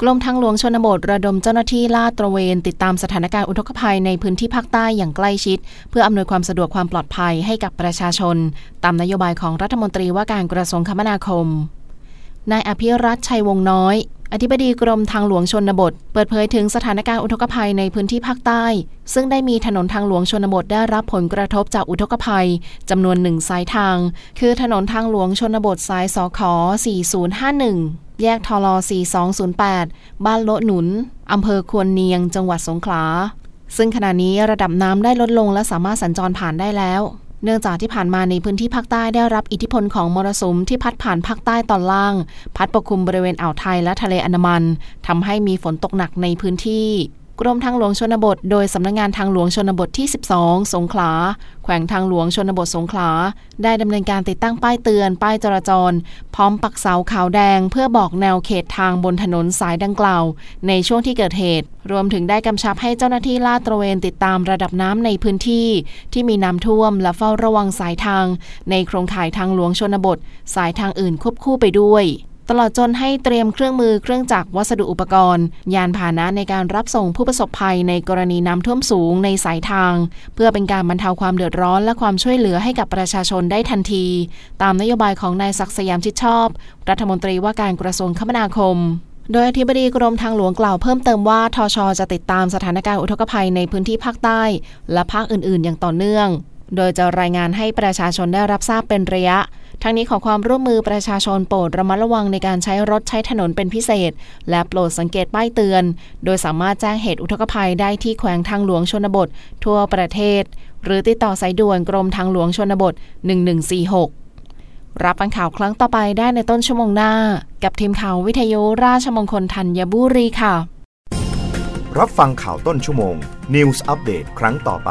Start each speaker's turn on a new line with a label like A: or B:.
A: กรมทางหลวงชนบทระดมเจ้าหน้าที่ลาดตระเวน ติดตามสถานการณ์อุทกภัยในพื้นที่ภาคใต้อย่างใกล้ชิด เพื่ออำนวยความสะดวกความปลอดภัยให้กับประชาชน ตามนโยบายของรัฐมนตรีว่าการกระทรวงคมนาคมนายอภิรัตชัยวงน้อย อธิบดีกรมทางหลวงชนบท เปิดเผยถึงสถานการณ์อุทกภัยในพื้นที่ภาคใต้ ซึ่งได้มีถนนทางหลวงชนบทได้รับผลกระทบจากอุทกภัยจำนวนหนึ่งสายทาง คือถนนทางหลวงชนบทสายสข4051 แยกทล4208 บ้านโลหนุนอำเภอควรเนียง จังหวัดสงขลา ซึ่งขณะนี้ระดับน้ำได้ลดลงและสามารถสัญจรผ่านได้แล้ว เนื่องจากที่ผ่านมาในพื้นที่ภาคใต้ได้รับอิทธิพลของมรสุมที่พัดผ่านภาคใต้ตอนล่าง พัดปกคลุมบริเวณอ่าวไทยและทะเลอันดามันทำให้มีฝนตกหนักในพื้นที่ กรมทางหลวงชนบท โดยสำนักงงานทางหลวงชนบทที่ 12 สงขลา แขวงทางหลวงชนบทสงขลา ได้ดำเนินการติดตั้งป้ายเตือน ป้ายจราจร พร้อมปักเสาขาวแดง เพื่อบอกแนวเขตทางบนถนนสายดังกล่าว ในช่วงที่เกิดเหตุ รวมถึงได้กำชับให้เจ้าหน้าที่ลาดตระเวนติดตามระดับน้ำในพื้นที่ ที่มีน้ำท่วมและเฝ้าระวังสายทาง ในโครงข่ายทางหลวงชนบท สายทางอื่นควบคู่ไปด้วย ตลอดจนให้เตรียมเครื่องมือเครื่องจักรวัสดุอุปกรณ์ ยานพาหนะในการรับส่งผู้ประสบภัยในกรณีน้ำท่วมสูงในสายทาง เพื่อเป็นการบรรเทาความเดือดร้อนและความช่วยเหลือให้กับประชาชนได้ทันที ตามนโยบายของนายศักดิ์สยามชิดชอบ รัฐมนตรีว่าการกระทรวงคมนาคมโดยอธิบดีกรมทางหลวงกล่าวเพิ่มเติมว่าทชจะติดตามสถานการณ์อุทกภัยในพื้นที่ภาคใต้ และภาคอื่น ๆ อย่างต่อเนื่อง โดยจะรายงานให้ประชาชนได้รับทราบเป็นระยะ ทั้งนี้ขอความร่วมมือประชาชนโปรดระมัดระวังในการใช้รถใช้ถนนเป็นพิเศษ และโปรดสังเกตป้ายเตือน โดยสามารถแจ้งเหตุอุทกภัยได้ที่แขวงทางหลวงชนบท ทั่วประเทศ หรือติดต่อสายด่วนกรมทางหลวงชนบท 1146 รับฟังข่าวครั้งต่อไปได้ในต้นชั่วโมงหน้า กับทีมข่าววิทยุราชมงคลธัญบุรีค่ะ
B: รับฟังข่าวต้นชั่วโมง News อัปเดตครั้งต่อไป